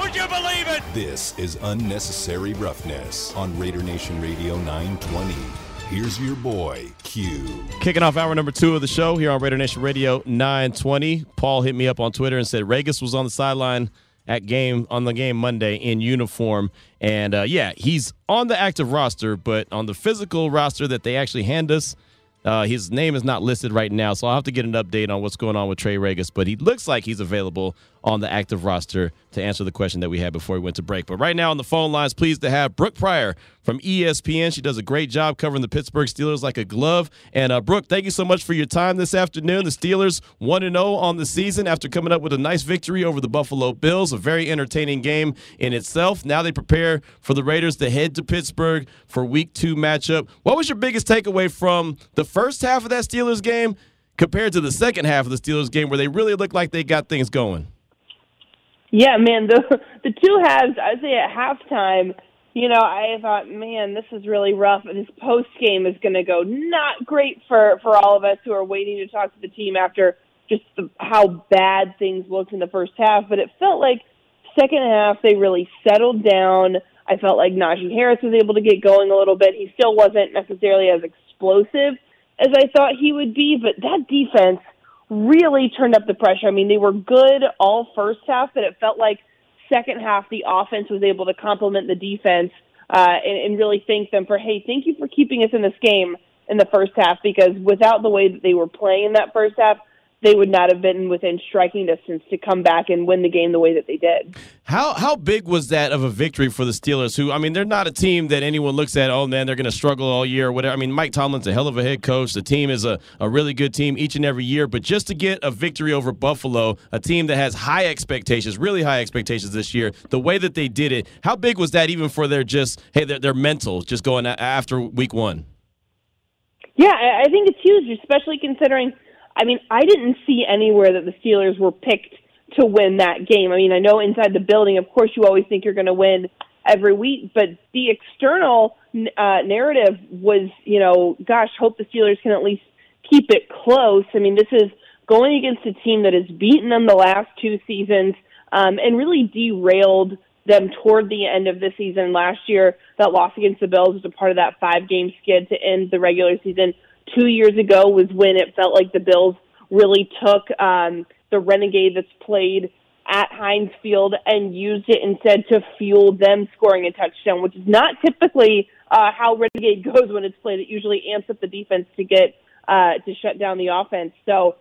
Would you believe it? This is unnecessary roughness on Raider Nation Radio 920. Here's your boy, Q. Kicking off hour number two of the show here on Raider Nation Radio 920. Paul hit me up on Twitter and said Ragas was on the sideline at game on the game Monday in uniform, and uh, yeah, he's on the active roster, but on the physical roster that they actually hand us. Uh, his name is not listed right now, so I'll have to get an update on what's going on with Trey Ragas. But he looks like he's available on the active roster to answer the question that we had before we went to break. But right now on the phone lines, pleased to have Brooke Pryor from ESPN. She does a great job covering the Pittsburgh Steelers like a glove. And uh, Brooke, thank you so much for your time this afternoon. The Steelers 1 0 on the season after coming up with a nice victory over the Buffalo Bills, a very entertaining game in itself. Now they prepare for the Raiders to head to Pittsburgh for week two matchup. What was your biggest takeaway from the first half of that Steelers game compared to the second half of the Steelers game where they really looked like they got things going? Yeah, man, the the two halves, I'd say at halftime, you know, I thought, man, this is really rough. This post game is going to go not great for for all of us who are waiting to talk to the team after just the, how bad things looked in the first half. But it felt like second half they really settled down. I felt like Najee Harris was able to get going a little bit. He still wasn't necessarily as explosive as I thought he would be, but that defense really turned up the pressure. I mean, they were good all first half, but it felt like second half the offense was able to complement the defense uh, and, and really thank them for, hey, thank you for keeping us in this game in the first half because without the way that they were playing in that first half, they would not have been within striking distance to come back and win the game the way that they did. How how big was that of a victory for the Steelers? Who I mean, they're not a team that anyone looks at. Oh man, they're going to struggle all year or whatever. I mean, Mike Tomlin's a hell of a head coach. The team is a, a really good team each and every year. But just to get a victory over Buffalo, a team that has high expectations, really high expectations this year, the way that they did it, how big was that even for their just hey their, their mental just going after week one? Yeah, I think it's huge, especially considering I mean, I didn't see anywhere that the Steelers were picked to win that game. I mean, I know inside the building, of course, you always think you're going to win every week, but the external uh, narrative was, you know, gosh, hope the Steelers can at least keep it close. I mean, this is going against a team that has beaten them the last two seasons um, and really derailed them toward the end of the season last year. That loss against the Bills was a part of that five game skid to end the regular season two years ago was when it felt like the Bills really took um, the renegade that's played at Heinz Field and used it instead to fuel them scoring a touchdown, which is not typically uh, how renegade goes when it's played. It usually amps up the defense to get uh, to shut down the offense. So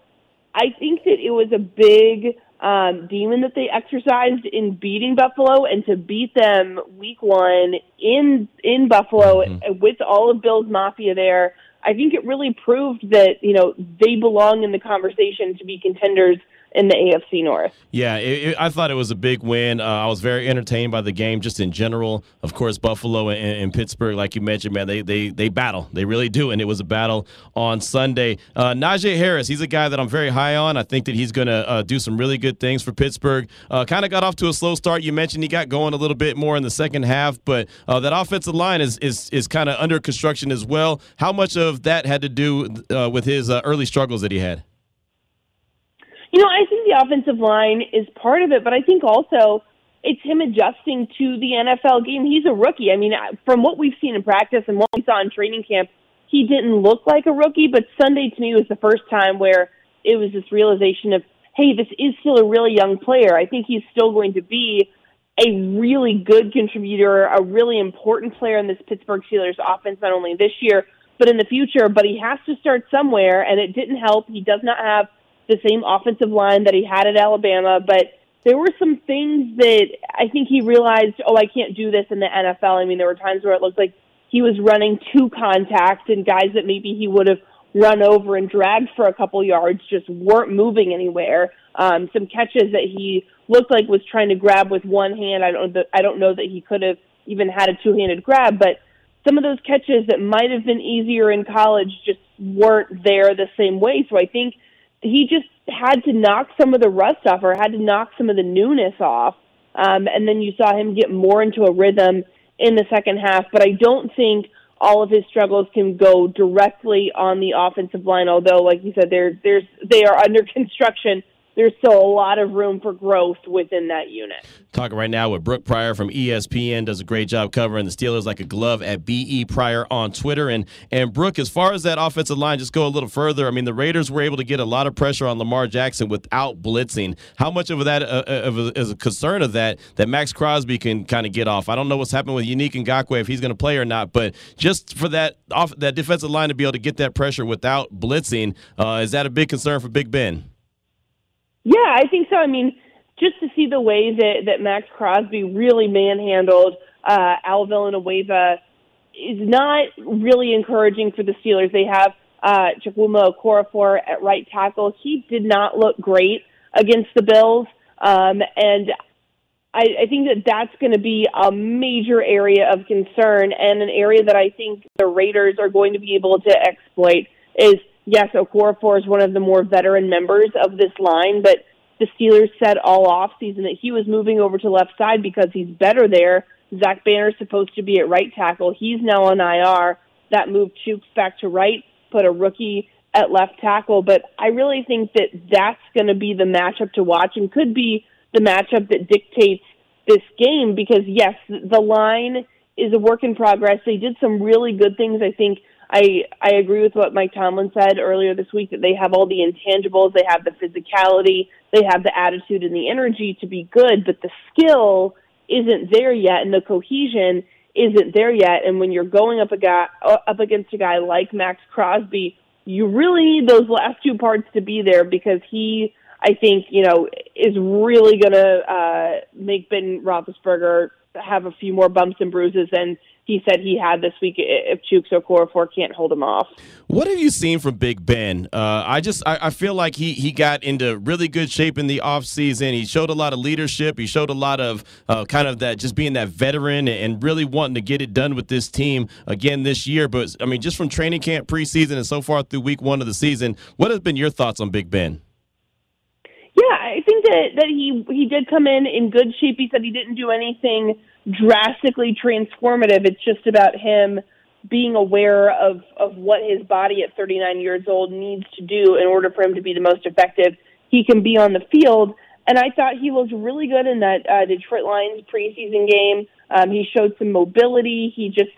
I think that it was a big um, demon that they exercised in beating Buffalo, and to beat them week one in in Buffalo mm-hmm. with all of Bills Mafia there. I think it really proved that you know they belong in the conversation to be contenders in the AFC North. Yeah, it, it, I thought it was a big win. Uh, I was very entertained by the game just in general. Of course, Buffalo and, and, Pittsburgh, like you mentioned, man, they, they they battle. They really do, and it was a battle on Sunday. Uh, Najee Harris, he's a guy that I'm very high on. I think that he's going to uh, do some really good things for Pittsburgh. Uh, kind of got off to a slow start. You mentioned he got going a little bit more in the second half, but uh, that offensive line is is is kind of under construction as well. How much of that had to do uh, with his early struggles that he had? You know, I think the offensive line is part of it, but I think also it's him adjusting to the NFL game. He's a rookie. I mean, from what we've seen in practice and what we saw in training camp, he didn't look like a rookie, but Sunday to me was the first time where it was this realization of, hey, this is still a really young player. I think he's still going to be a really good contributor, a really important player in this Pittsburgh Steelers offense, not only this year, but in the future. But he has to start somewhere, and it didn't help. He does not have the same offensive line that he had at Alabama, but there were some things that I think he realized, oh, I can't do this in the NFL. I mean, there were times where it looked like he was running two contacts and guys that maybe he would have run over and dragged for a couple yards just weren't moving anywhere. Um, some catches that he looked like was trying to grab with one hand. I don't. I don't know that he could have even had a two-handed grab, but some of those catches that might have been easier in college just weren't there the same way. So I think he just had to knock some of the rust off or had to knock some of the newness off. Um, and then you saw him get more into a rhythm in the second half. But I don't think all of his struggles can go directly on the offensive line. Although, like you said, there's there's they are under construction there's still a lot of room for growth within that unit. Talking right now with Brooke Pryor from ESPN, does a great job covering the Steelers like a glove at BE Pryor on Twitter. And and Brooke, as far as that offensive line, just go a little further. I mean, the Raiders were able to get a lot of pressure on Lamar Jackson without blitzing. How much of that uh, uh of a, is a concern of that that Maxx Crosby can kind of get off? I don't know what's happening with Yannick and Ngakoue if he's going to play or not, but just for that off that defensive line to be able to get that pressure without blitzing, uh, is that a big concern for Big Ben? Yeah, I think so. I mean, just to see the way that that Maxx Crosby really manhandled uh, Al Villanueva is not really encouraging for the Steelers. They have uh, Chukwuma Okorafor at right tackle. He did not look great against the Bills, um, and I, I think that that's going to be a major area of concern and an area that I think the Raiders are going to be able to exploit. Is yes, Okorafor is one of the more veteran members of this line, but the Steelers said all off season that he was moving over to left side because he's better there. Zach Banner's supposed to be at right tackle. He's now on IR. That moved Chuks back to right, put a rookie at left tackle. But I really think that that's going to be the matchup to watch and could be the matchup that dictates this game because, yes, the line is a work in progress. They did some really good things, I think, I I agree with what Mike Tomlin said earlier this week that they have all the intangibles, they have the physicality, they have the attitude and the energy to be good, but the skill isn't there yet, and the cohesion isn't there yet. And when you're going up a guy up against a guy like Maxx Crosby, you really need those last two parts to be there because he, I think, you know, is really going to uh, make Ben Roethlisberger have a few more bumps and bruises and he said he had this week if Chuks Okorafor can't hold him off. What have you seen from Big Ben? Uh, I just I, I, feel like he he got into really good shape in the offseason. He showed a lot of leadership. He showed a lot of uh, kind of that just being that veteran and really wanting to get it done with this team again this year. But I mean, just from training camp preseason and so far through week one of the season, what has been your thoughts on Big Ben? Yeah, I think that that he he did come in in good shape. He said he didn't do anything drastically transformative. It's just about him being aware of of what his body at 39 years old needs to do in order for him to be the most effective he can be on the field. And I thought he looked really good in that uh, Detroit Lions preseason game. Um, he showed some mobility. He just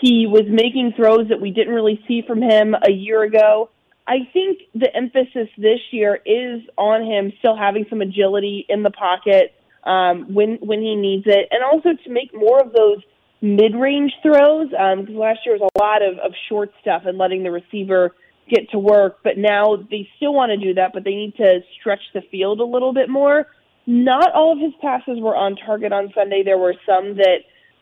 he was making throws that we didn't really see from him a year ago. I think the emphasis this year is on him still having some agility in the pocket um, when when he needs it, and also to make more of those mid-range throws. Um because um, last year was a lot of, of short stuff and letting the receiver get to work. But now they still want to do that, but they need to stretch the field a little bit more. Not all of his passes were on target on Sunday. There were some that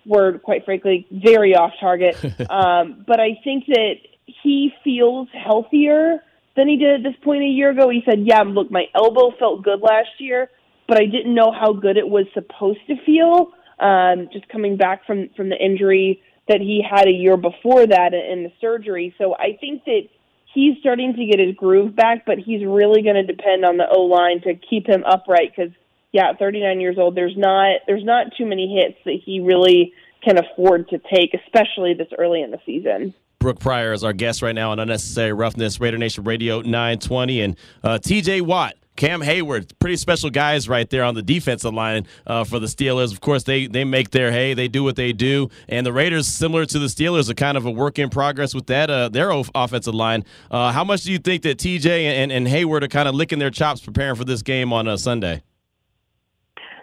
were, quite frankly, very off target. um, but I think that he feels healthier than he did at this point a year ago. He said, "Yeah, look, my elbow felt good last year, but I didn't know how good it was supposed to feel." Um, just coming back from from the injury that he had a year before that in the surgery. So I think that he's starting to get his groove back, but he's really going to depend on the O line to keep him upright because yeah, at 39 years old, there's not there's not too many hits that he really can afford to take, especially this early in the season. Brooke Pryor is our guest right now on Unnecessary Roughness, Raider Nation Radio 920. And uh, TJ Watt, Cam Heyward, pretty special guys right there on the defensive line uh, for the Steelers. Of course, they they make their hay, they do what they do, and the Raiders, similar to the Steelers, are kind of a work in progress with that uh, their offensive line. Uh, how much do you think that TJ and, and Heyward are kind of licking their chops preparing for this game on a Sunday?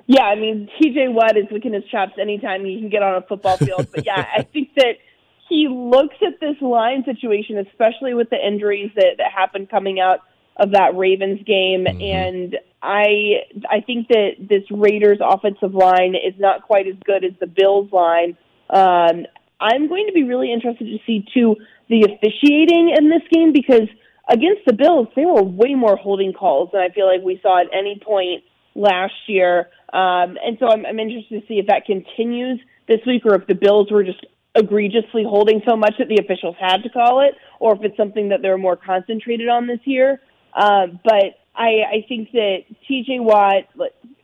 Yeah, I mean, TJ Watt is licking his chops anytime he can get on a football field. But yeah, I think that he looks at this line situation, especially with the injuries that, that happened coming out of that Ravens game, mm-hmm. and I I think that this Raiders offensive line is not quite as good as the Bills line. Um, I'm going to be really interested to see too the officiating in this game because against the Bills there were way more holding calls than I feel like we saw at any point last year. Um, and so I'm, I'm interested to see if that continues this week or if the Bills were just egregiously holding so much that the officials had to call it, or if it's something that they're more concentrated on this year. Um, but I, I think that TJ Watt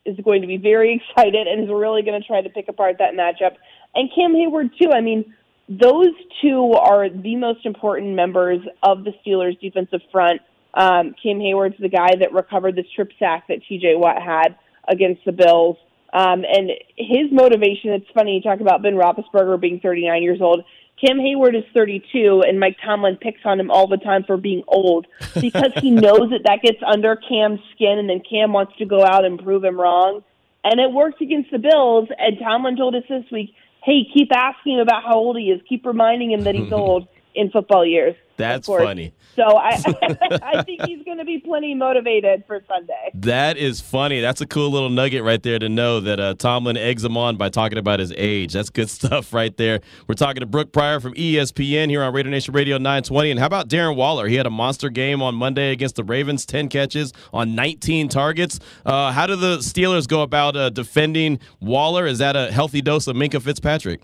is going to be very excited and is really going to try to pick apart that matchup. And Cam Heyward, too. I mean, those two are the most important members of the Steelers' defensive front. Um, Cam Heyward's the guy that recovered the strip sack that TJ Watt had against the Bills. Um, and his motivation, it's funny, you talk about Ben Roethlisberger being 39 years old. Cam Heyward is 32, and Mike Tomlin picks on him all the time for being old because he knows that that gets under Cam's skin, and then Cam wants to go out and prove him wrong. And it worked against the Bills, and Tomlin told us this week, hey, keep asking him about how old he is. Keep reminding him that he's old in football years. That's funny. So I, I think he's going to be plenty motivated for Sunday. That is funny. That's a cool little nugget right there to know that uh, Tomlin eggs him on by talking about his age. That's good stuff right there. We're talking to Brooke Pryor from ESPN here on Raider Nation Radio 920. And how about Darren Waller? He had a monster game on Monday against the Ravens, 10 catches on 19 targets. Uh, how do the Steelers go about uh, defending Waller? Is that a healthy dose of Minkah Fitzpatrick?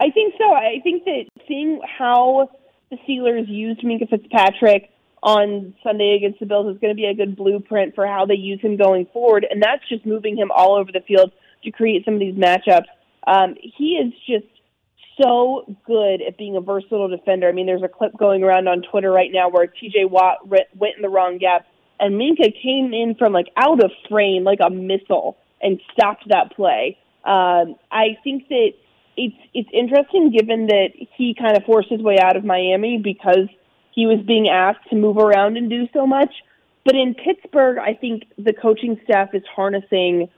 I think so. I think that seeing how the Steelers used Minkah Fitzpatrick on Sunday against the Bills is going to be a good blueprint for how they use him going forward, and that's just moving him all over the field to create some of these matchups. Um, he is just so good at being a versatile defender. I mean, there's a clip going around on Twitter right now where T.J. Watt went in the wrong gap, and Minkah came in from like out of frame like a missile and stopped that play. Um, I think that it's it's interesting given that he kind of forced his way out of Miami because he was being asked to move around and do so much. But in Pittsburgh, I think the coaching staff is harnessing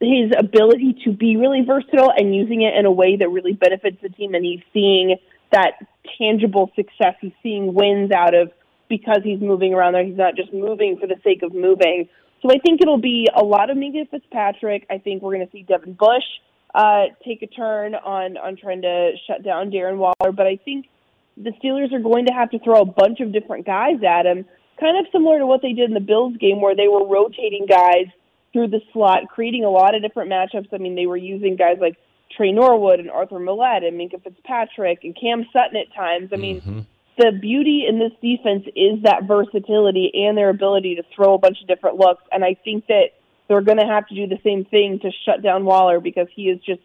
his ability to be really versatile and using it in a way that really benefits the team. And he's seeing that tangible success. He's seeing wins out of because he's moving around there. He's not just moving for the sake of moving. So I think it'll be a lot of Minkah Fitzpatrick. I think we're going to see Devin Bush uh, take a turn on on trying to shut down Darren Waller. But I think the Steelers are going to have to throw a bunch of different guys at him, kind of similar to what they did in the Bills game, where they were rotating guys through the slot, creating a lot of different matchups. I mean, they were using guys like Tre Norwood and Arthur Maulet and Minkah Fitzpatrick and Cam Sutton at times. I mean. Mm-hmm. The beauty in this defense is that versatility and their ability to throw a bunch of different looks. And I think that they're going to have to do the same thing to shut down Waller because he is just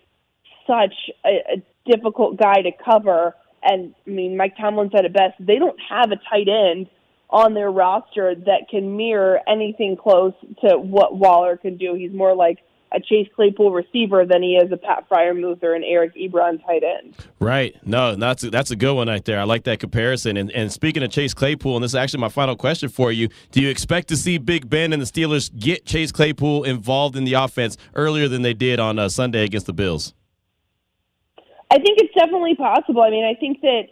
such a, a difficult guy to cover. And I mean, Mike Tomlin said it best. They don't have a tight end on their roster that can mirror anything close to what Waller can do. He's more like a Chase Claypool receiver than he is a Pat Freiermuth or an Eric Ebron tight end. Right. No, that's a, that's a good one right there. I like that comparison. And, and speaking of Chase Claypool, and this is actually my final question for you: Do you expect to see Big Ben and the Steelers get Chase Claypool involved in the offense earlier than they did on uh, Sunday against the Bills? I think it's definitely possible. I mean, I think that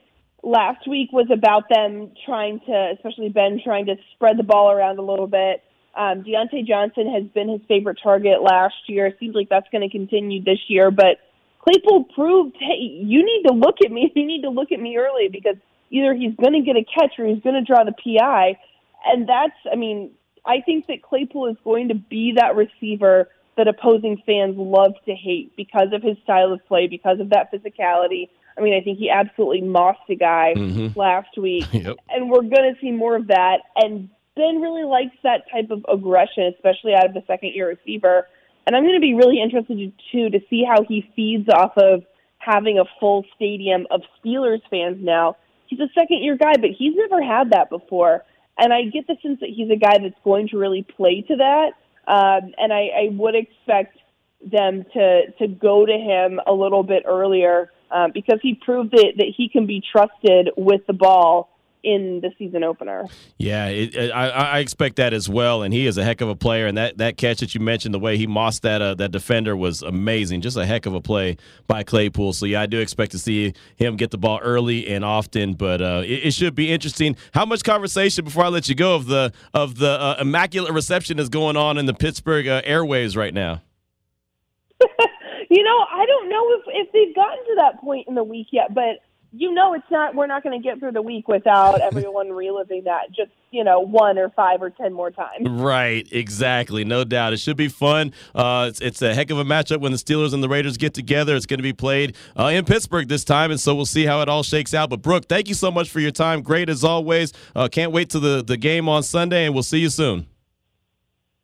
last week was about them trying to, especially Ben, trying to spread the ball around a little bit um, Diontae Johnson has been his favorite target last year. It seems like that's going to continue this year. But Claypool proved, hey, you need to look at me. You need to look at me early because either he's going to get a catch or he's going to draw the PI. And that's, I mean, I think that Claypool is going to be that receiver that opposing fans love to hate because of his style of play, because of that physicality. I mean, I think he absolutely mossed a guy mm-hmm. last week. Yep. And we're going to see more of that. And Ben really likes that type of aggression, especially out of the second year receiver. And I'm going to be really interested too to see how he feeds off of having a full stadium of Steelers fans now. He's a second year guy, but he's never had that before. And I get the sense that he's a guy that's going to really play to that. Um, and I, I would expect them to to go to him a little bit earlier um, because he proved that, that he can be trusted with the ball in the season opener. Yeah, it, it, I, I, expect that as well. And he is a heck of a player. And that, that catch that you mentioned, the way he mossed that uh, that defender was amazing. Just a heck of a play by Claypool. So yeah, I do expect to see him get the ball early and often. But uh, it, it, should be interesting. How much conversation before I let you go of the of the uh, immaculate reception is going on in the Pittsburgh uh, airwaves right now? you know, I don't know if if they've gotten to that point in the week yet, but you know it's not we're not going to get through the week without everyone reliving that just you know one or five or ten more times. Right exactly. No doubt. It should be fun. Uh, it's, it's a heck of a matchup when the steelers and the raiders get together. It's going to be played uh, in pittsburgh this time and so we'll see how it all shakes out. But brooke thank you so much for your time. Great as always. Uh, can't wait to the, the game on sunday and we'll see you soon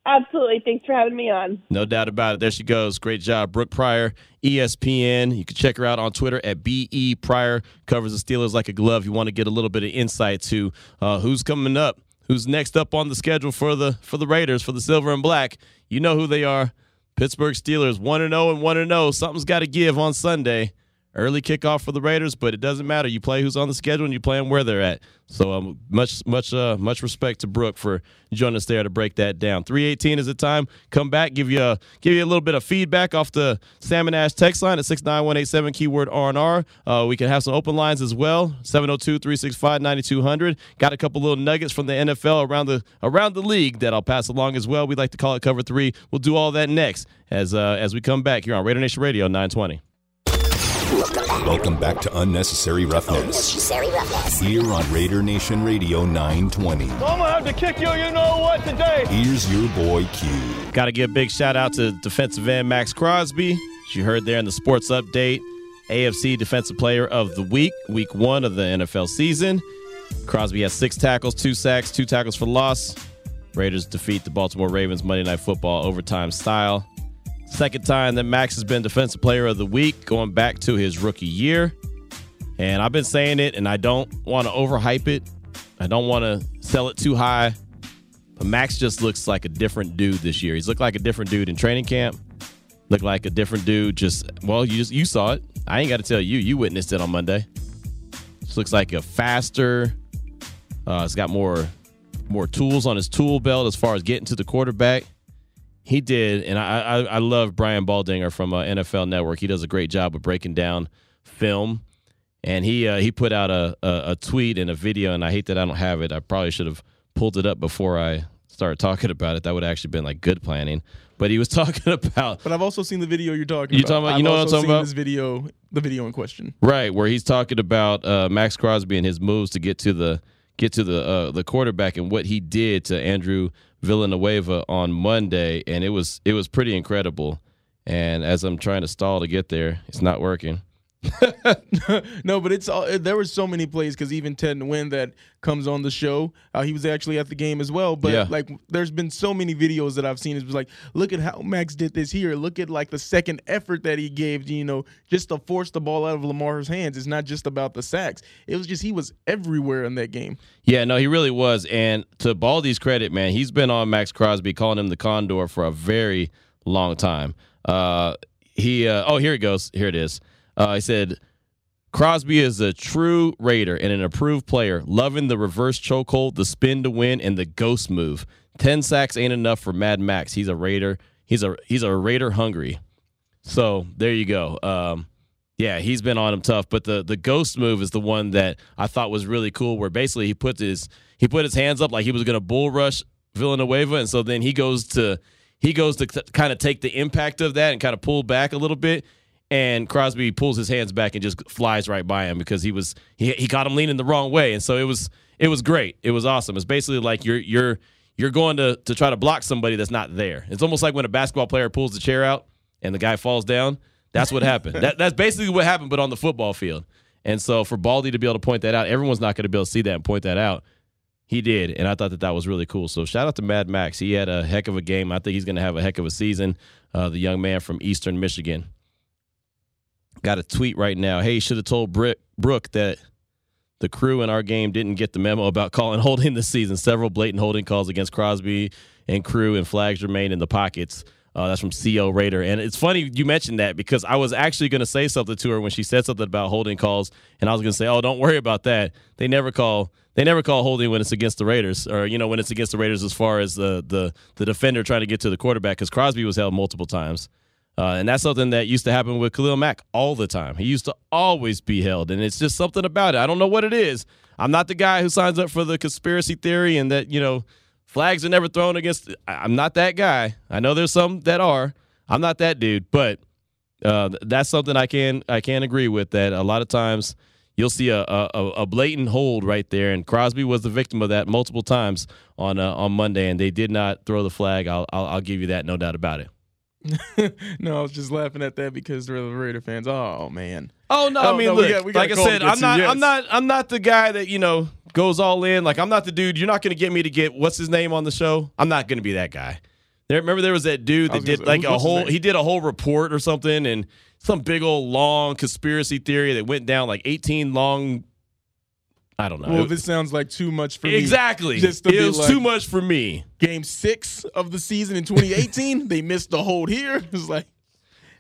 Absolutely. Thanks for having me on. No doubt about it. There she goes. Great job. Brooke Pryor, ESPN. You can check her out on Twitter at BE Pryor. Covers the Steelers like a glove. You want to get a little bit of insight to uh, who's coming up, who's next up on the schedule for the for the Raiders, for the Silver and Black. You know who they are. Pittsburgh Steelers 1 0 and 1 0. Something's got to give on Sunday early kickoff for the Raiders, but it doesn't matter. You play who's on the schedule and you play them where they're at. So um, much much uh, much respect to Brooke for joining us there to break that down. 318 is the time. Come back, give you a give you a little bit of feedback off the Salmon Ash text line at 69187 keyword R&R. Uh, we can have some open lines as well. 702-365-9200. Got a couple little nuggets from the NFL around the around the league that I'll pass along as well. We'd like to call it cover 3. We'll do all that next as uh, as we come back here on Raider Nation Radio 920. Welcome back to Unnecessary Roughness. Unnecessary Roughness. Here on Raider Nation Radio 920. I'm gonna have to kick you, you know what, today. Here's your boy Q. Got to give a big shout out to defensive end Maxx Crosby. As you heard there in the sports update, AFC Defensive Player of the Week, week one of the NFL season. Crosby has six tackles, two sacks, two tackles for loss. Raiders defeat the Baltimore Ravens Monday Night Football overtime style. Second time that Max has been Defensive Player of the Week, going back to his rookie year. And I've been saying it, and I don't want to overhype it. I don't want to sell it too high. But Max just looks like a different dude this year. He's looked like a different dude in training camp. Looked like a different dude. Just well, you just you saw it. I ain't got to tell you. You witnessed it on Monday. Just looks like a faster. Uh, he's got more more tools on his tool belt as far as getting to the quarterback. He did, and I I, I love Brian Baldinger from uh, NFL Network. He does a great job of breaking down film, and he uh, he put out a, a, a tweet and a video, and I hate that I don't have it. I probably should have pulled it up before I started talking about it. That would have actually been like good planning. But he was talking about But I've also seen the video you're talking You about. talking about- you I've know what I'm talking about? This video, the video in question. Right, where he's talking about uh, Maxx Crosby and his moves to get to the get to the uh, the quarterback and what he did to Andrew Villanueva on Monday, and it was it was pretty incredible. And as I'm trying to stall to get there, it's not working. no, but it's all, there were so many plays because even Ted Nguyen that comes on the show, uh, he was actually at the game as well. But Yeah. like, there's been so many videos that I've seen. It's like, look at how Max did this here. Look at like the second effort that he gave, you know, just to force the ball out of Lamar's hands. It's not just about the sacks. It was just he was everywhere in that game. Yeah, no, he really was. And to Baldy's credit, man, he's been on Maxx Crosby, calling him the Condor for a very long time. Uh, he, uh, oh, here it goes. Here it is. Uh, he said, Crosby is a true Raider and an approved player, loving the reverse chokehold, the spin to win, and the ghost move. Ten sacks ain't enough for Mad Max. He's a Raider. He's a he's a Raider hungry. So there you go. Um, yeah, he's been on him tough, but the the ghost move is the one that I thought was really cool. Where basically he put his he put his hands up like he was to bull rush Villanueva, and so then he goes to he goes to kind of take the impact of that and kind of pull back a little bit. And Crosby pulls his hands back and just flies right by him because he was he he caught him leaning the wrong way, and so it was it was great. It was awesome. It's basically like you're you're you're going to to try to block somebody that's not there. It's almost like when a basketball player pulls the chair out and the guy falls down. That's what happened. that, that's basically what happened, but on the football field. And so for Baldy to be able to point that out, everyone's not going to be able to see that and point that out. He did, and I thought that that was really cool. So shout out to Mad Max. He had a heck of a game. I think he's going to have a heck of a season. Uh, the young man from Eastern Michigan. Got a tweet right now. Hey, should have told Brick, Brooke that the crew in our game didn't get the memo about calling holding this season. Several blatant holding calls against Crosby and crew, and flags remain in the pockets. Uh, that's from CO Raider. And it's funny you mentioned that because I was actually going to say something to her when she said something about holding calls, and I was going to say, "Oh, don't worry about that. They never call they never call holding when it's against the Raiders, or you know when it's against the Raiders as far as the the the defender trying to get to the quarterback because Crosby was held multiple times." Uh, and that's something that used to happen with Khalil Mack all the time. He used to always be held, and it's just something about it. I don't know what it is. I'm not the guy who signs up for the conspiracy theory and that you know flags are never thrown against. I'm not that guy. I know there's some that are. I'm not that dude, but uh, that's something I can I can agree with. That a lot of times you'll see a, a, a blatant hold right there. And Crosby was the victim of that multiple times on uh, on Monday, and they did not throw the flag. I'll, I'll, I'll give you that, no doubt about it. no, I was just laughing at that because they're the Raider fans. Oh man. Oh no, I mean, no, we look, got- we got like I said, I'm not, yes. I'm not, I'm not the guy that you know goes all in. Like I'm not the dude. You're not going to get me to get what's his name on the show. I'm not going to be that guy. There, remember there was that dude that did say, like a whole. He did a whole report or something, and some big old long conspiracy theory that went down like 18 long. I don't know. Well, this sounds like too much for me. exactly. Just to it was like- too much for me. Game six of the season in 2018, they missed the hold here. It's like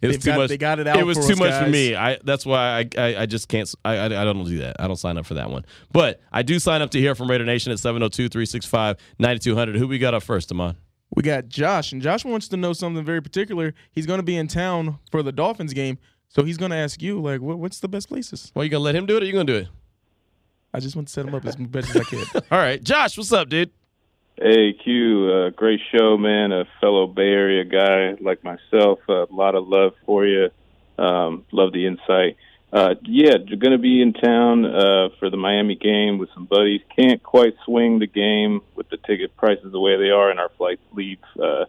It was too got- much. they got it out It was for too us, much for me. I that's why I I, I just can't. I, I I don't do that. I don't sign up for that one. But I do sign up to hear from Raider Nation at 702-365-9200. Who we got up first, Amon? we got Josh, and Josh wants to know something very particular. He's going to be in town for the Dolphins game, so he's going to ask you like, what, what's the best places? Well, you gonna let him do it, or you gonna do it? I just want to set him up as best as I can. All right, Josh, what's up, dude? Hey Q, uh, great show, man. A fellow Bay Area guy like myself, a lot of love for you. Um, love the insight. Uh, yeah, going to be in town uh, for the Miami game with some buddies. Can't quite swing the game with the ticket prices the way they are, and our flights leave uh,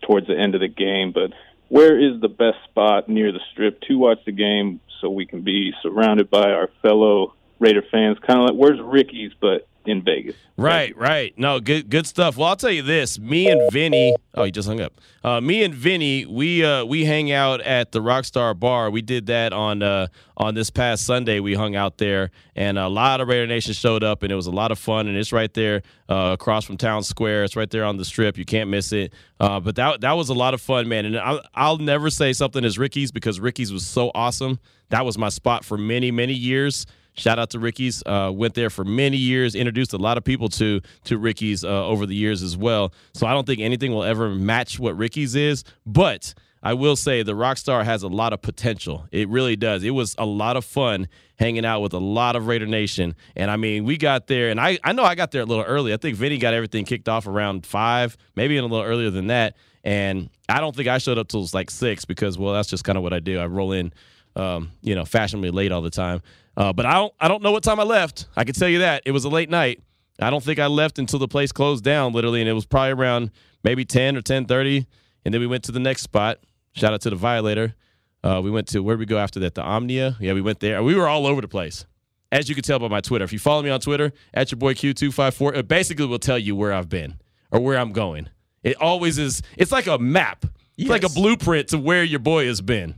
towards the end of the game. But where is the best spot near the strip to watch the game so we can be surrounded by our fellow Raider fans? Kind of like where's Ricky's, but in Vegas. Right, right. No, good good stuff. Well, I'll tell you this. Me and Vinny, oh, he just hung up. Uh, me and Vinny, we uh, we hang out at the Rockstar Bar. We did that on uh, on this past Sunday. We hung out there, and a lot of Raider Nation showed up, and it was a lot of fun. And it's right there uh, across from Town Square. It's right there on the Strip. You can't miss it. Uh, but that that was a lot of fun, man. And I'll, I'll never say something as Ricky's because Ricky's was so awesome. That was my spot for many many years. Shout out to Ricky's. Uh, went there for many years. Introduced a lot of people to to Ricky's uh, over the years as well. So I don't think anything will ever match what Ricky's is. But I will say the Rockstar has a lot of potential. It really does. It was a lot of fun hanging out with a lot of Raider Nation. And I mean, we got there, and I I know I got there a little early. I think Vinny got everything kicked off around five, maybe even a little earlier than that. And I don't think I showed up till like six because well, that's just kind of what I do. I roll in um, you know, fashionably late all the time. Uh, but I don't I don't know what time I left. I can tell you that it was a late night. I don't think I left until the place closed down, literally, and it was probably around maybe ten or ten thirty. And then we went to the next spot. Shout out to the Violator. Uh, we went to where we go after that? The Omnia. Yeah, we went there. We were all over the place, as you can tell by my Twitter. If you follow me on Twitter at your boy Q two five four, it basically will tell you where I've been or where I'm going. It always is. It's like a map. It's like a blueprint to where your boy has been.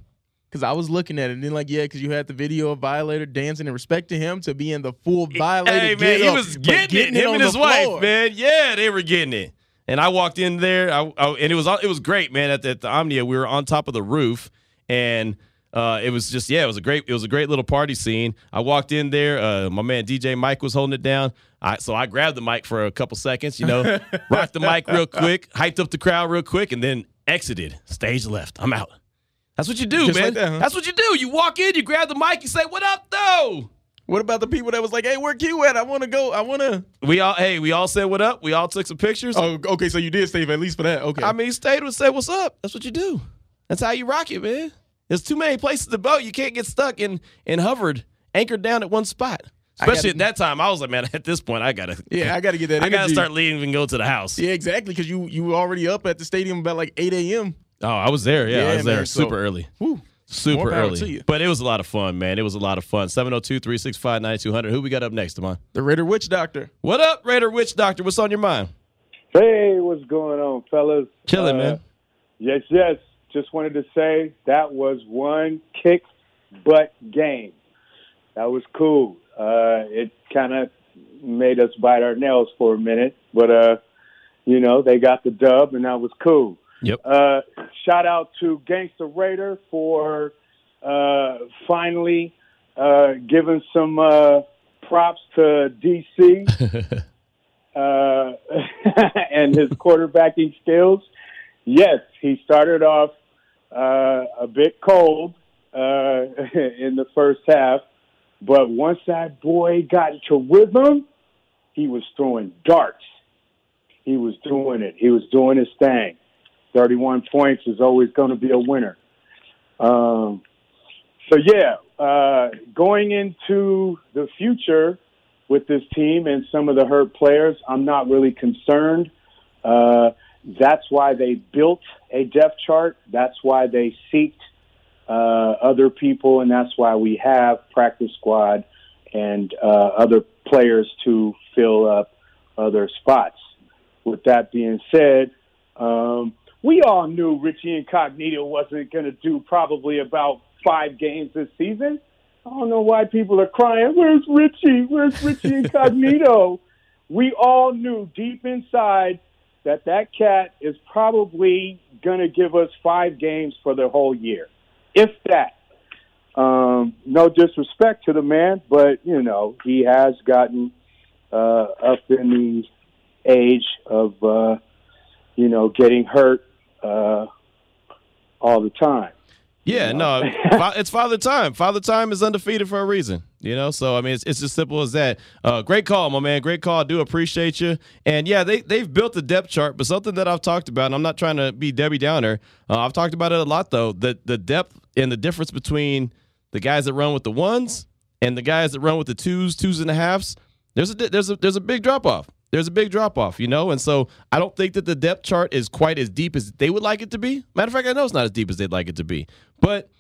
Because I was looking at it and then like, yeah, because you had the video of Violator dancing in respect to him to be in the full Violator. Hey man, he up, was but getting, it. Him on and his wife, floor. man. Yeah, they were getting it. And I walked in there, I, I- and it was it was great, man. At the, at the Omnia, we were on top of the roof, and uh, it was just yeah, it was a great it was a great little party scene. I walked in there, uh, my man DJ Mike was holding it down. I, so I grabbed the mic for a couple seconds, you know, rocked the mic real quick, hyped up the crowd real quick, and then exited. Stage left. I'm out. That's what you do, Just man. like that, huh? That's what you do. You walk in, you grab the mic, you say, "What up, though?" What about the people that was like, hey, where Q at? I want to go. I want to. We all, hey, we all said what up. We all took some pictures. Oh, okay. So you did save at least for that. Okay. I mean, you stayed and say what's up. That's what you do. That's how you rock it, man. There's too many places to go. You can't get stuck and and hovered, anchored down at one spot. Especially gotta- at that time, I was like, man, at this point, I gotta, yeah, I got to get that. I gotta start leaving and go to the house. Yeah, exactly. Because you you were already up at the stadium about like 8 a.m. Oh, I was there. Yeah, I Yeah, was there man, so- super early. Woo. Super early. But it was a lot of fun, man. It was a lot of fun. 702 365 9200. Who we got up next, Damon? The Raider Witch Doctor. What up, Raider Witch Doctor? What's on your mind? Hey, what's going on, fellas? Killing, Uh, man. Yes, yes. Just wanted to say that was one kick butt game. That was cool. Uh, it kind of made us bite our nails for a minute, but uh, you know they got the dub, and that was cool. Yep. Uh, shout out to Gangster Raider for uh, finally uh, giving some uh, props to DC uh, and his quarterbacking skills. Yes, he started off uh, a bit cold uh, in the first half, but once that boy got into rhythm, he was throwing darts. He was doing it. He was doing his thing. 31 points is always going to be a winner. Um, so, yeah, uh, going into the future with this team and some of the hurt players, I'm not really concerned. Uh, that's why they built a depth chart. That's why they seeked uh, other people, and that's why we have practice squad and uh, other players to fill up other spots. With that being said, um, we all knew Richie Incognito wasn't going to do probably about five games this season. I don't know why people are crying. Where's Richie? Where's Richie Incognito? we all knew deep inside that that cat is probably going to give us five games for the whole year, if that. Um, no disrespect to the man, but you know he has gotten uh, up in the age of uh, you know getting hurt uh, all the time. Yeah, no, it's Father Time. Father Time is undefeated for a reason, you know. So I mean, it's, it's as simple as that. Uh, great call, my man. Great call. I do appreciate you. And yeah, they they've built a depth chart, but something that I've talked about, and I'm not trying to be Debbie Downer. Uh, I've talked about it a lot though. The the depth and the difference between the guys that run with the ones and the guys that run with the twos, twos and a halves. There's a there's a there's a big drop off there's a big drop off, you know? And so I don't think that the depth chart is quite as deep as they would like it to be. Matter of fact, I know it's not as deep as they'd like it to be. But,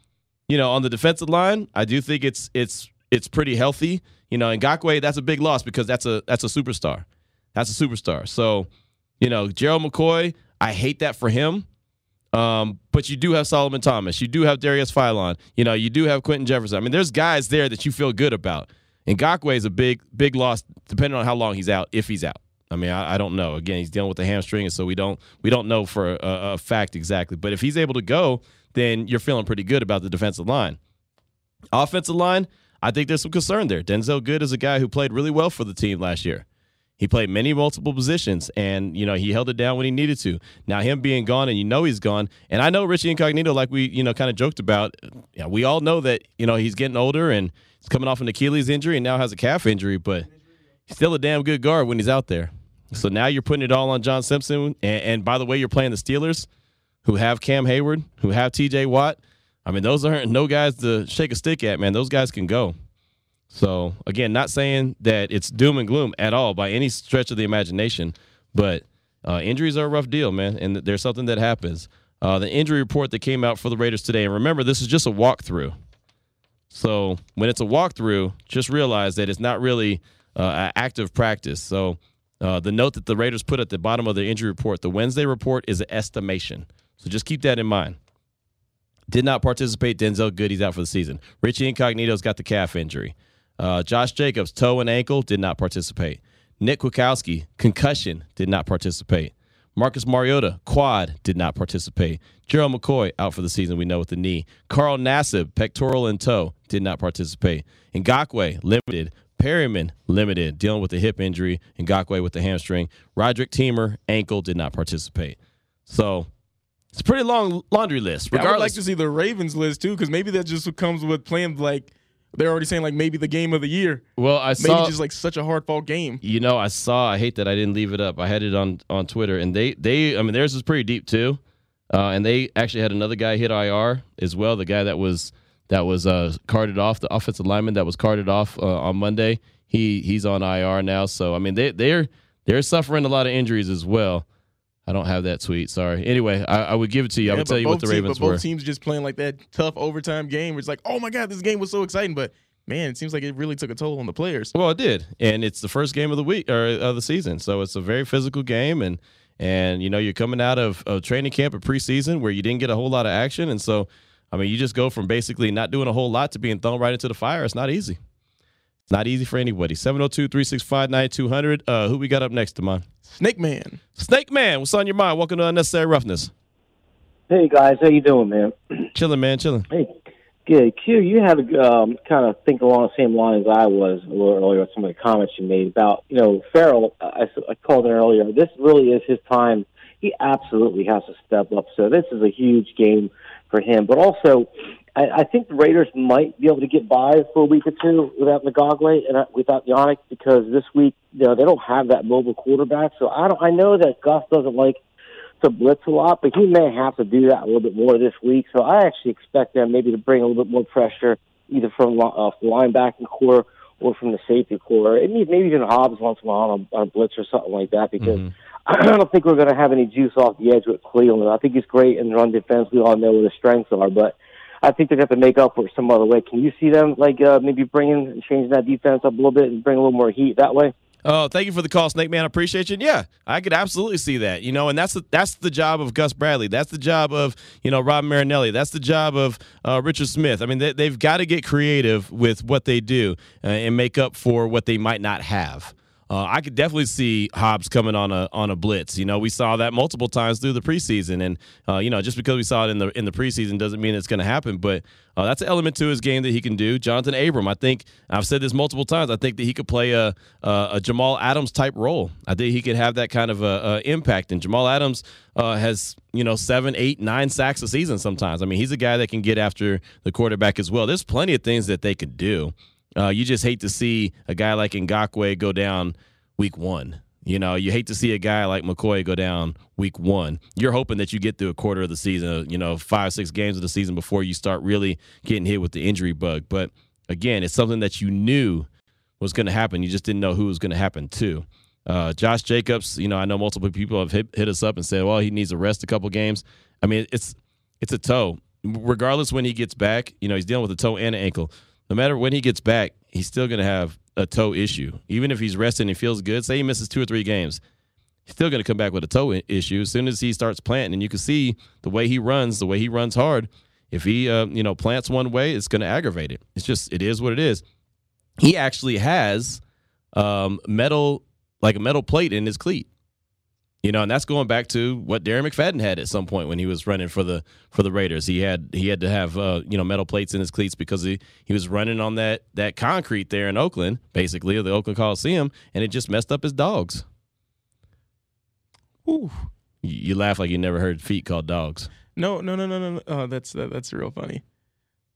you know, on the defensive line, I do think it's it's it's pretty healthy. You know, Ngakoue, that's a big loss because that's a that's a superstar. That's a superstar. So, you know, Gerald McCoy, I hate that for him. Um, but you do have Solomon Thomas. You do have Darius Philon. You know, you do have Quinton Jefferson. I mean, there's guys there that you feel good about. Ngakoue is a big, big loss, depending on how long he's out, if he's out. I mean, I, I, don't know. Again, he's dealing with the hamstring, and so we don't we don't know for a, a, fact exactly. But if he's able to go, then you're feeling pretty good about the defensive line. Offensive line, I think there's some concern there. Denzelle Good is a guy who played really well for the team last year. He played many multiple positions, and you know he held it down when he needed to. Now him being gone, and you know he's gone. And I know Richie Incognito, like we you know kind of joked about. Yeah, we all know that you know he's getting older and he's coming off an Achilles injury and now has a calf injury, but he's still a damn good guard when he's out there. So now you're putting it all on John Simpson. And, and, by the way, you're playing the Steelers, who have Cam Heyward, who have T.J. Watt. I mean, those aren't no guys to shake a stick at, man. Those guys can go. So again, not saying that it's doom and gloom at all by any stretch of the imagination, but uh, injuries are a rough deal, man, and there's something that happens. Uh, the injury report that came out for the Raiders today, and remember, this is just a walkthrough. So when it's a walkthrough, just realize that it's not really uh, active practice. So uh, the note that the Raiders put at the bottom of the injury report, the Wednesday report is an estimation. So just keep that in mind. Did not participate. Denzelle Good, he's out for the season. Richie Incognito's got the calf injury. Uh, Josh Jacobs, toe and ankle, did not participate. Nick Kwiatkowski, concussion, did not participate. Marcus Mariota, quad, did not participate. Gerald McCoy, out for the season, we know with the knee. Carl Nassib, pectoral and toe, did not participate. Ngakoue, limited. Perriman, limited, dealing with a hip injury. Ngakoue with the hamstring. Roderick Teamer, ankle, did not participate. So it's a pretty long laundry list. Yeah, I would like to see the Ravens list too, because maybe that just comes with playing like they're already saying like maybe the game of the year. Well, I saw maybe just like such a hard fought game. You know, I saw. I hate that I didn't leave it up. I had it on on Twitter, and they they I mean theirs is pretty deep too, uh, and they actually had another guy hit IR as well. The guy that was that was uh, carted off, the offensive lineman that was carted off uh, on Monday. He he's on IR now. So I mean they they're they're suffering a lot of injuries as well. I don't have that tweet. Sorry. Anyway, I, I would give it to you. Yeah, I would tell you what the Ravens team, but were. Both teams just playing like that tough overtime game. Where it's like, oh my god, this game was so exciting, but man, it seems like it really took a toll on the players. Well, it did, and it's the first game of the week or of the season, so it's a very physical game, and and you know you're coming out of, of training camp and preseason where you didn't get a whole lot of action, and so I mean, you just go from basically not doing a whole lot to being thrown right into the fire. It's not easy. It's not easy for anybody. 702 365 9200. Uh, who we got up next, Damon? Snake Man. Snake Man, what's on your mind? Welcome to Unnecessary Roughness. Hey, guys. How you doing, man? chilling, man. Chilling. Hey, good. Q, you had to um, kind of think along the same lines I was a little earlier with some of the comments you made about, you know, Ferrell, I, I called it earlier. This really is his time. He absolutely has to step up. So this is a huge game for him. But also, I, I think the Raiders might be able to get by for a week or two without Ngakoue and uh, without Yannick because this week, you know, they don't have that mobile quarterback. So I don't. I know that Gus doesn't like to blitz a lot, but he may have to do that a little bit more this week. So I actually expect them maybe to bring a little bit more pressure either from uh, the linebacking core or from the safety core, and maybe even Hobbs once in a while on a, on a blitz or something like that. Because Mm-hmm. I don't think we're going to have any juice off the edge with Cleveland. I think he's great in run defense. We all know what his strengths are, but I think they're going to have to make up for it some other way. Can you see them like uh, maybe bringing changing that defense up a little bit and bring a little more heat that way? Oh, thank you for the call, Snake Man. I appreciate you. Yeah, I could absolutely see that. You know, and that's the, that's the job of Gus Bradley. That's the job of you know Rob Marinelli. That's the job of uh, Richard Smith. I mean, they, they've got to get creative with what they do uh, and make up for what they might not have. Uh, I could definitely see Hobbs coming on a on a blitz. You know, we saw that multiple times through the preseason, and uh, you know, just because we saw it in the in the preseason doesn't mean it's going to happen. But uh, that's an element to his game that he can do. Johnathan Abram, I think I've said this multiple times. I think that he could play a a, a Jamal Adams type role. I think he could have that kind of a, a impact. And Jamal Adams uh, has you know seven, eight, nine sacks a season. Sometimes, I mean, he's a guy that can get after the quarterback as well. There's plenty of things that they could do. Uh, you just hate to see a guy like Ngakoue go down week one. You know, you hate to see a guy like McCoy go down week one. You're hoping that you get through a quarter of the season, you know, five, six games of the season before you start really getting hit with the injury bug. But again, it's something that you knew was going to happen. You just didn't know who was going to happen to. Uh, Josh Jacobs, you know, I know multiple people have hit, hit us up and said, well, he needs a rest a couple games. I mean, it's it's a toe. Regardless when he gets back, you know, he's dealing with a toe and an ankle. No matter when he gets back, he's still going to have a toe issue. Even if he's resting and feels good, say he misses two or three games, he's still going to come back with a toe issue as soon as he starts planting. And you can see the way he runs, the way he runs hard. If he, uh, you know, plants one way, it's going to aggravate it. It's just, it is what it is. He actually has um, metal, like a metal plate in his cleat. You know, and that's going back to what Darren McFadden had at some point when he was running for the for the Raiders. He had he had to have uh, you know metal plates in his cleats because he, he was running on that that concrete there in Oakland, basically of the Oakland Coliseum, and it just messed up his dogs. Ooh. You, laugh like you never heard feet called dogs. No, no, no, no, no. no. Oh, that's that, that's real funny.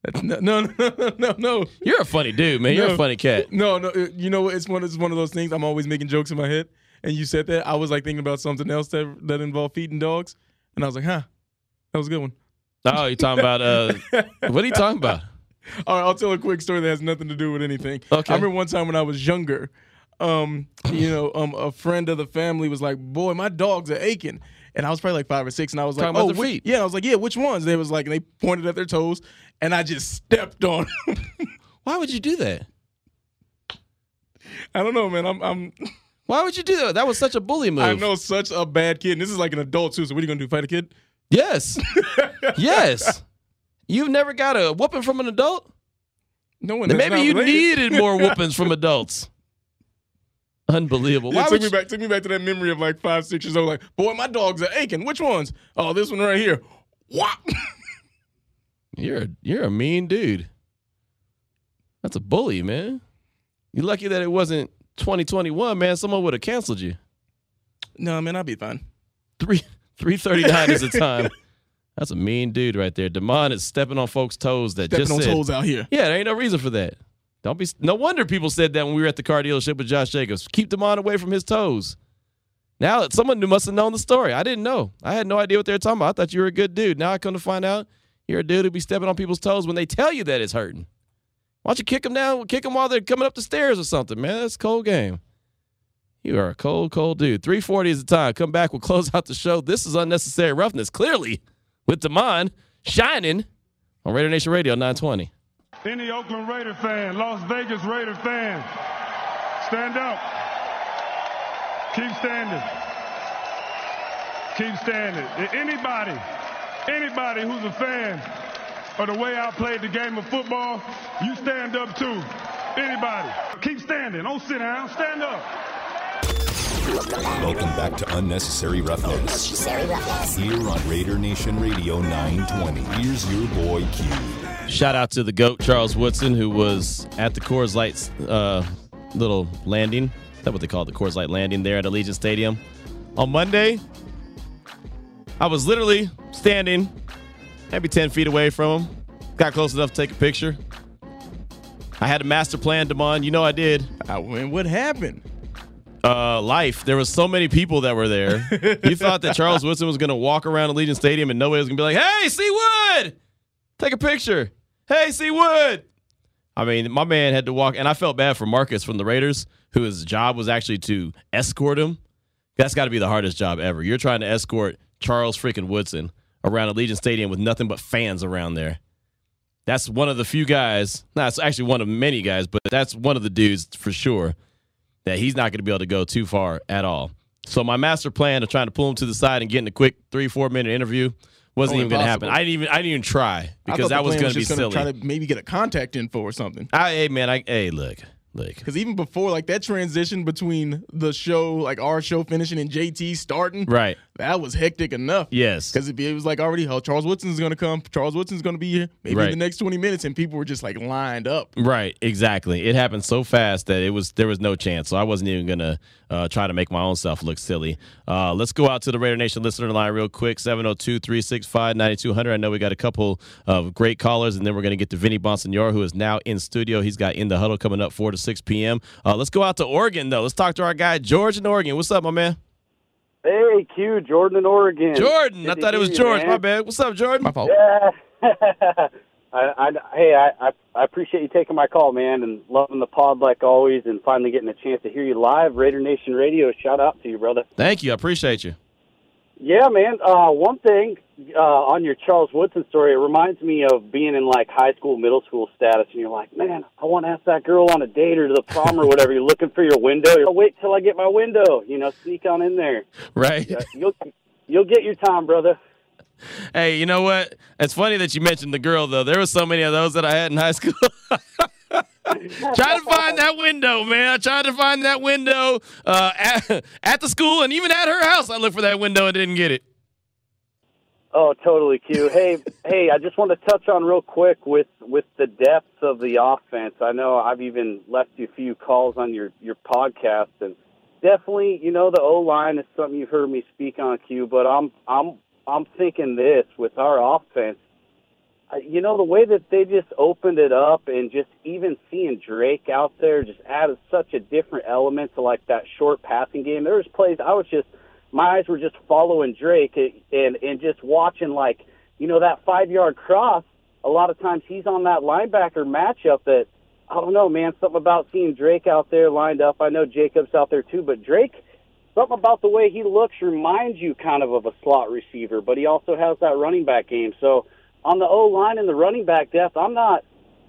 That's, no, no, no, no, no, no. You're a funny dude, man. You're a funny cat. No, no. uh, You know, it's one. It's one of those things. I'm always making jokes in my head, and you said that. I was like thinking about something else that that involved feeding dogs, and I was like, huh, that was a good one. Oh, you talking about uh, what are you talking about? All right, I'll tell a quick story that has nothing to do with anything. Okay. I remember one time when I was younger, um, you know, um, a friend of the family was like, "Boy, my dogs are aching," and I was probably like five or six, and I was like, Talking "Oh, their which- feet. yeah." I was like, "Yeah, which ones?" They was like, and they pointed at their toes, and I just stepped on. 'em. Why would you do that? I don't know, man. I'm, I'm, Why would you do that? That was such a bully move. I know such a bad kid. And this is like an adult too. So what are you gonna do? Fight a kid? Yes. yes. You've never got a whooping from an adult? No one. Maybe you related. needed more whoopings from adults. Unbelievable. It Why took would me you, back. Took me back to that memory of like five, six years old. Like, boy, my dogs are aching. Which ones? Oh, this one right here. What? you're a, you're a mean dude. That's a bully, man. You're lucky that it wasn't 2021, man. Someone would have canceled you. no, man, I'll be fine. Three 339 is the time. That's a mean dude right there. Demond is stepping on folks' toes that Stepping just on said, toes out here. Yeah, there ain't no reason for that. Don't be. No wonder people said that when we were at the car dealership with Josh Jacobs. Keep Demond away from his toes. Now someone must have known the story. I didn't know. I had no idea what they were talking about. I thought you were a good dude. Now I come to find out you're a dude who be stepping on people's toes when they tell you that it's hurting. Why don't you kick them down? Kick them while they're coming up the stairs or something, man. That's a cold game. You are a cold, cold dude. 340 is the time. Come back. We'll close out the show. This is unnecessary roughness. Clearly, with Demond shining on Raider Nation Radio 920. Any Oakland Raider fan, Las Vegas Raider fan, stand up. Keep standing. Keep standing. Anybody, anybody who's a fan of the way I played the game of football, you stand up too. Anybody. Keep standing. Don't sit down. Stand up. Welcome back to Unnecessary Roughness. Here on Raider Nation Radio 920. Here's your boy Q. Shout out to the GOAT, Charles Woodson, who was at the Coors Light uh, little landing. Is that what they call it? The Coors Light landing there at Allegiant Stadium. On Monday, I was literally standing maybe 10 feet away from him. Got close enough to take a picture. I had a master plan, Demond. You know I did. I mean, what happened? Uh, life. There was so many people that were there. you thought that Charles Woodson was going to walk around Allegiant Stadium and nobody was going to be like, "Hey, C Wood, take a picture." Hey, C Wood. I mean, my man had to walk, and I felt bad for Marcus from the Raiders, who his job was actually to escort him. That's got to be the hardest job ever. You're trying to escort Charles freaking Woodson around Allegiant Stadium with nothing but fans around there. That's one of the few guys. No, it's actually one of many guys, but that's one of the dudes for sure that he's not going to be able to go too far at all. So my master plan of trying to pull him to the side and getting a quick three four minute interview wasn't Oh, even going to happen. I didn't even I didn't even try because that was going to be silly. Try to maybe get a contact info or something. I, hey man, I hey look look. Because even before, like that transition between the show, like our show finishing and JT starting, Right. That was hectic enough. Yes. Because it, it was like already, oh, Charles Woodson's going to come. Charles Woodson's going to be here maybe Right. in the next 20 minutes. And people were just like lined up. Right, exactly. It happened so fast that it was there was no chance. So I wasn't even gonna uh, try to make my own self look silly. Uh, let's go out to the Raider Nation listener line real quick 702-365-9200. I know we got a couple of great callers, and then we're gonna get to Vinny Bonsignore, who is now in studio. He's got in the huddle coming up four to six p.m. Uh, let's go out to Oregon though. Let's talk to our guy George in Oregon. What's up, my man? Hey, Q, Jordan in Oregon. Jordan. Good I thought it was hear George. man. My bad. What's up, Jordan? My fault. Yeah. I, I, hey, I, I, I appreciate you taking my call, man, and loving the pod like always, and finally getting a chance to hear you live. Raider Nation Radio, shout out to you, brother. Thank you. I appreciate you. Yeah, man. Uh, one thing uh, on your Charles Woodson story, it reminds me of being in like high school, middle school status, and you're like, man, I want to ask that girl on a date or to the prom or whatever. You're looking for your window. You're, wait till I get my window. You know, sneak on in there. Right. Yeah, you'll you'll get your time, brother. Hey, you know what? It's funny that you mentioned the girl though. There were so many of those that I had in high school. Trying to find that window, man. I tried to find that window uh, at, at the school and even at her house. I looked for that window and didn't get it. Oh, totally, Q. Hey, hey, I just want to touch on real quick with with the depth of the offense. I know I've even left you a few calls on your your podcast, and definitely, you know, the O line is something you've heard me speak on, Q. But I'm I'm I'm thinking this with our offense. You know the way that they just opened it up, and just even seeing Drake out there just added such a different element to like that short passing game. There was plays I was just my eyes were just following Drake and and just watching like you know that five yard cross. A lot of times he's on that linebacker matchup that I don't know, man. Something about seeing Drake out there lined up. I know Jacobs out there too, but Drake, something about the way he looks reminds you kind of of a slot receiver, but he also has that running back game. So on the O line and the running back depth, I'm not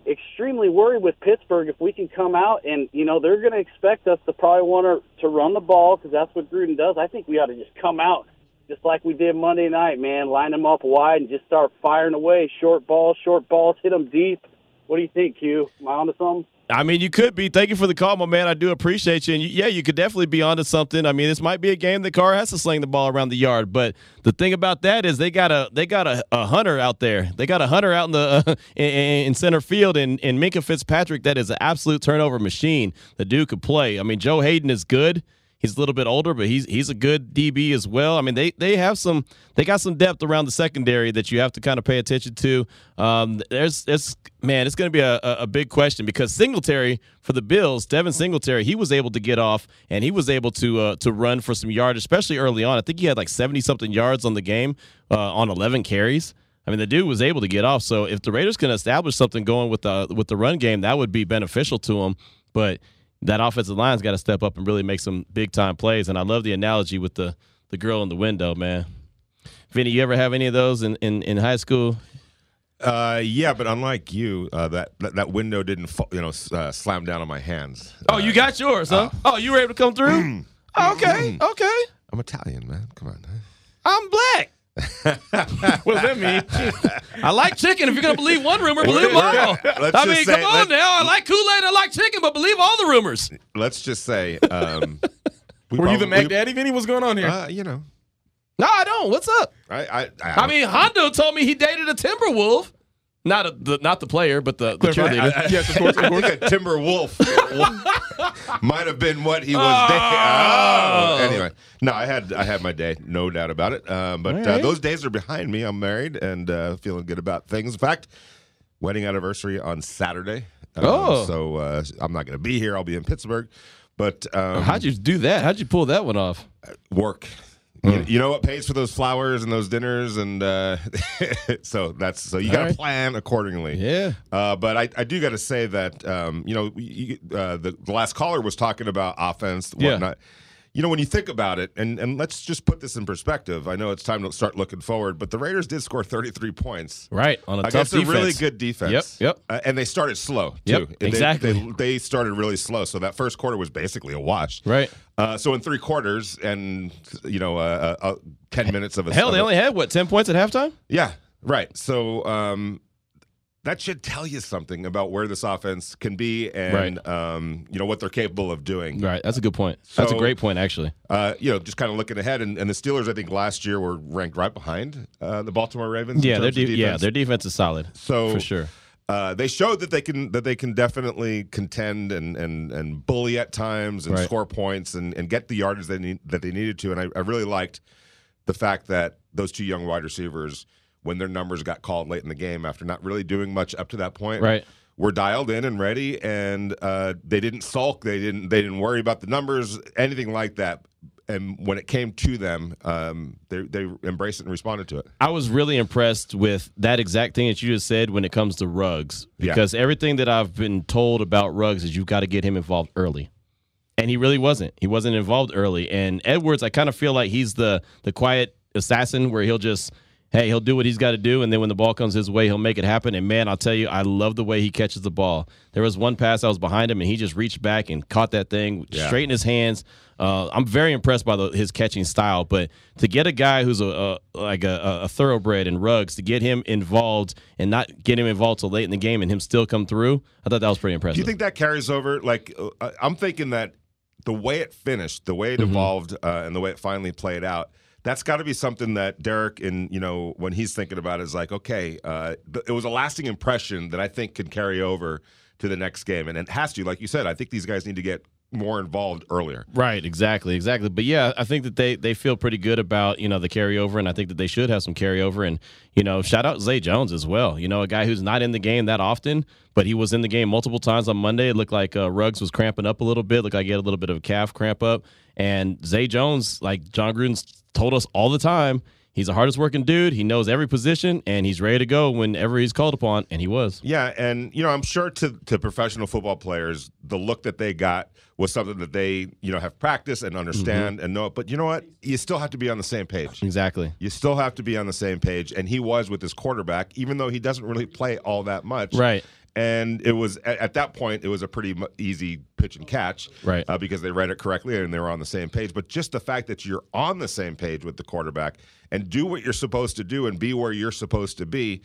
extremely worried with Pittsburgh if we can come out and you know they're going to expect us to probably want to to run the ball because that's what Gruden does. I think we ought to just come out just like we did Monday night, man. Line them up wide and just start firing away. Short balls, short balls, hit them deep. What do you think, Q? Am I onto something? I mean, you could be. Thank you for the call, my man. I do appreciate you. And you, yeah, you could definitely be onto something. I mean, this might be a game that Carr has to sling the ball around the yard. But the thing about that is they got a they got a, a hunter out there. They got a hunter out in the uh, in, in center field, and and Minkah Fitzpatrick. That is an absolute turnover machine. The dude could play. I mean, Joe Haden is good. He's a little bit older, but he's he's a good DB as well. I mean, they they have some they got some depth around the secondary that you have to kind of pay attention to. Um, there's it's man, it's going to be a, a big question because Singletary for the Bills, Devin Singletary, he was able to get off and he was able to uh, to run for some yards, especially early on. I think he had like seventy something yards on the game uh, on eleven carries. I mean, the dude was able to get off. So if the Raiders can establish something going with the with the run game, that would be beneficial to them. But that offensive line's got to step up and really make some big time plays. And I love the analogy with the the girl in the window, man. Vinny, you ever have any of those in, in, in high school? Uh, yeah, but unlike you, uh, that, that that window didn't, fa- you know, uh, slam down on my hands. Oh, you got yours, huh? oh, you were able to come through? Oh, okay, okay. I'm Italian, man. Come on. I'm black. What does that mean? I like chicken. If you're gonna believe one rumor, believe them all. I mean, say- come on now. I like Kool Aid. I like chicken, but believe all the rumors. Let's just say, um, we Were you the probably- Mac Daddy, Vinny? What's going on here? Uh, you know, No, I don't. What's up? I, I, I, I mean, Hondo told me he dated a Timberwolf. Not a, the not the player, but the, the cheerleader. I- I- yes, of course, of I course. think a timber wolf might have been what he was. Oh. dating. Oh. Anyway, no, I had I had my day, no doubt about it. Um, but All uh, those days are behind me. I'm married and uh, feeling good about things. In fact, wedding anniversary on Saturday. Um, Oh. so uh, I'm not going to be here. I'll be in Pittsburgh. But um, How'd you do that? How'd you pull that one off? work? You, you know what pays for those flowers and those dinners, and uh, so that's so you got to right. plan accordingly. Yeah. Uh, but I, I do got to say that um, you know you, uh, the, the last caller was talking about offense, Yeah. You know, when you think about it, and, and let's just put this in perspective. I know it's time to start looking forward, but the Raiders did score 33 points. Right on a tough against a really good defense. Yep, yep. Uh, and they started slow too. Yep, They- exactly. They, they started really slow, so that first quarter was basically a wash. Right. Uh, so in three quarters and you know uh, uh, uh, ten minutes of a Hell, of they a- only had what ten points at halftime. yeah, right. So um, that should tell you something about where this offense can be and um, you know what they're capable of doing. Right. That's a good point. That's a great point, actually. Uh, you know, just kind of looking ahead, and, and the Steelers, I think last year were ranked right behind uh, the Baltimore Ravens. Yeah, their de- yeah, defense. their defense is solid. So for sure. Uh, they showed that they can that they can definitely contend and and and bully at times and Right. score points and, and get the yardage they need, that they needed to. And I, I really liked the fact that those two young wide receivers, when their numbers got called late in the game after not really doing much up to that point, Right. were dialed in and ready, and uh, they didn't sulk. They didn't they didn't worry about the numbers, anything like that. And when it came to them, um, they they embraced it and responded to it. I was really impressed with that exact thing that you just said when it comes to Yeah. because everything that I've been told about Ruggs is you've got to get him involved early, and he really wasn't. He wasn't involved early. And Edwards, I kind of feel like he's the the quiet assassin where he'll just. Hey, he'll do what he's got to do, and then when the ball comes his way, he'll make it happen. And man, I'll tell you, I love the way he catches the ball. There was one pass I was behind him, and he just reached back and caught that thing Yeah. straight in his hands. Uh, I'm very impressed by the, his catching style, but to get a guy who's a, a like a, a thoroughbred in Ruggs to get him involved and not get him involved till late in the game and him still come through, I thought that was pretty impressive. Do you think that carries over? Like, uh, I'm thinking that the way it finished, the way it Mm-hmm. evolved, uh, and the way it finally played out, that's got to be something that Derek, and you know, when he's thinking about, is like, okay, uh, it was a lasting impression that I think can carry over to the next game, and it has to. Like you said, I think these guys need to get more involved earlier. Right, exactly, exactly. But yeah, I think that they they feel pretty good about you know the carryover, and I think that they should have some carryover. And you know, shout out Zay Jones as well. You know, a guy who's not in the game that often, but he was in the game multiple times on Monday. It looked like uh, Ruggs was cramping up a little bit. Looked like he had a little bit of a calf cramp up. And Zay Jones, like Jon Gruden's told us all the time, he's the hardest working dude. He knows every position, and he's ready to go whenever he's called upon, and he was. Yeah, and you know, I'm sure to to professional football players, the look that they got was something that they you know have practiced and understand mm-hmm. and know. But you know what? You still have to be on the same page. Exactly. You still have to be on the same page, and he was with his quarterback, even though he doesn't really play all that much. Right. And it was at, at that point, it was a pretty easy pitch and catch, Right. Uh, because they read it correctly and they were on the same page. But just the fact that you're on the same page with the quarterback and do what you're supposed to do and be where you're supposed to be,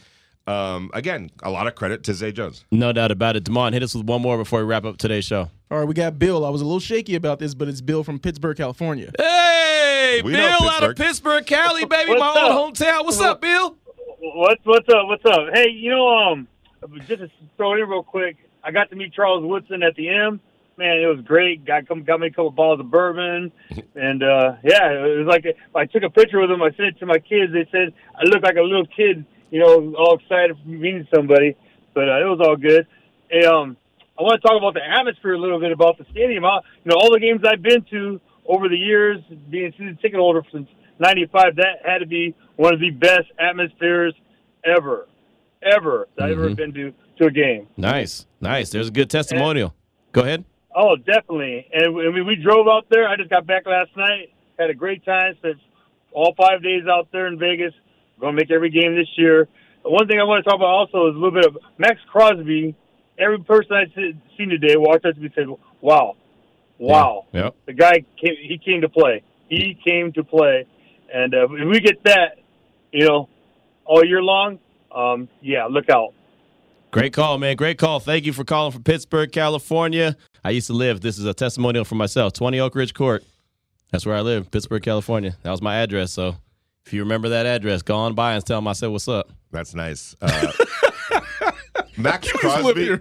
um, again, a lot of credit to Zay Jones. No doubt about it. Damon, hit us with one more before we wrap up today's show. All right, we got Bill. I was a little shaky about this, but it's Bill from Pittsburg, California. Hey, We Bill out of Pittsburg. Pittsburg, Cali, baby, my up? old hometown. What's up, Bill? What's what's up? What's up? Hey, you know, um, just to throw it in real quick, I got to meet Charles Woodson at the M. Man, it was great. Got come got me a couple bottles of bourbon, and uh yeah, it was like I took a picture with him. I sent it to my kids. They said I look like a little kid, you know, all excited for meeting somebody. But uh, it was all good. Hey, um, I want to talk about the atmosphere a little bit about the stadium. I, you know, all the games I've been to over the years, being a season ticket holder since '95, that had to be one of the best atmospheres ever, ever that I've ever Mhm. been to to a game. Nice, nice. There's a good testimonial. Go ahead. Oh, definitely. And we, I mean, we drove out there. I just got back last night. Had a great time. Spent all five days out there in Vegas. Going to make every game this year. One thing I want to talk about also is a little bit of Maxx Crosby. Every person I've seen today walked up to me and said, "Wow, wow." Yep. The guy came. He came to play. He came to play. And uh, if we get that, you know, all year long, um, yeah, look out. Great call, man. Great call. Thank you for calling from Pittsburg, California. I used to live. This is a testimonial for myself. 20 Oak Ridge Court. That's where I live, Pittsburg, California. That was my address. So if you remember that address, go on by and tell them I said what's up. That's nice. Uh, Maxx Crosby.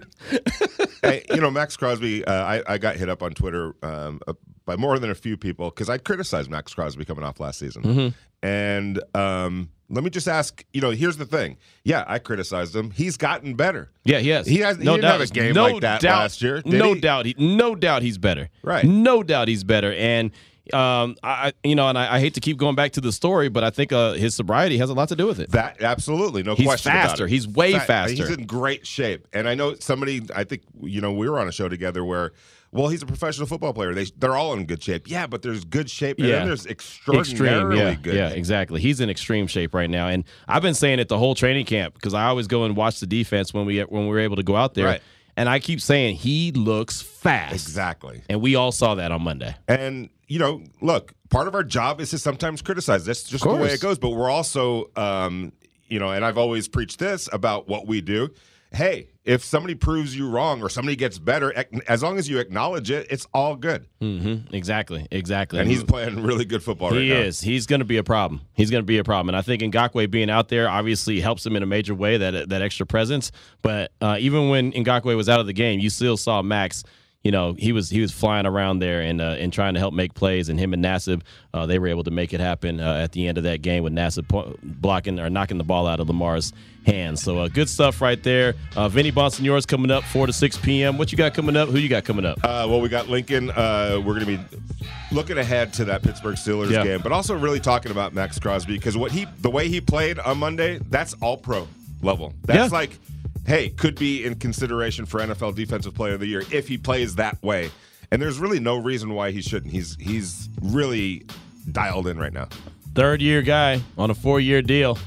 hey, you know, Maxx Crosby. Uh, I, I got hit up on Twitter um, uh, by more than a few people because I criticized Maxx Crosby coming off last season. Mm-hmm. And um, let me just ask. You know, here's the thing. Yeah, I criticized him. He's gotten better. Yeah, he has. He has- he no didn't doubt. have a game no like that doubt, last year, no he? doubt. He, no doubt he's better. Right. No doubt he's better. And Um, I you know, and I, I, hate to keep going back to the story, but I think uh, his sobriety has a lot to do with it. That absolutely, no he's question. faster. He's way Fa- faster. He's in great shape, and I know somebody. I think you know we were on a show together where. Well, he's a professional football player. They they're all in good shape. Yeah, but there's good shape, and Yeah. then there's extraordinarily extreme, yeah, good. yeah, exactly. He's in extreme shape right now, and I've been saying it the whole training camp because I always go and watch the defense when we when we were able to go out there, Right. and I keep saying he looks fast, Exactly. and we all saw that on Monday. And you know, look, part of our job is to sometimes criticize. That's just the way it goes. But we're also, um, you know, and I've always preached this about what we do. Hey, if somebody proves you wrong or somebody gets better, as long as you acknowledge it, it's all good. Mm-hmm. Exactly, exactly. And he's playing really good football right he now. is. He's going to be a problem. He's going to be a problem, and I think Ngakoue being out there obviously helps him in a major way. That that extra presence. But uh, even when Ngakoue was out of the game, you still saw Maxx. You know, he was he was flying around there and uh, and trying to help make plays. And him and Nassib, uh, they were able to make it happen uh, at the end of that game with Nassib po- blocking or knocking the ball out of Lamar's hands. So uh, good stuff right there. Uh, Vinny Bonsignore's coming up four to six p.m. What you got coming up? Who you got coming up? Uh, well, we got Lincoln. Uh, we're going to be looking ahead to that Pittsburgh Steelers Yeah. game, but also really talking about Maxx Crosby because what he, the way he played on Monday, that's all pro level. That's Yeah. like, hey, could be in consideration for NFL Defensive Player of the Year if he plays that way. And there's really no reason why he shouldn't. He's he's really dialed in right now. Third year guy on a four year deal.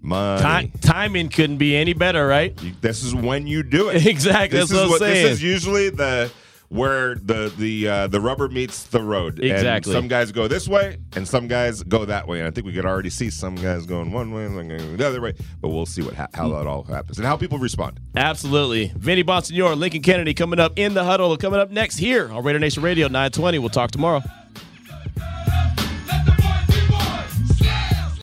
Money. Ti- timing couldn't be any better, right? This is when you do it. Exactly, This is what. This is usually the where the the uh, the rubber meets the road. Exactly. And some guys go this way, and some guys go that way. And I think we could already see some guys going one way, and some guys going the other way. But we'll see what ha- how that all happens and how people respond. Absolutely. Vinny Bonsignore, Lincoln Kennedy coming up in the huddle. Coming up next here on Raider Nation Radio 920. We'll talk tomorrow.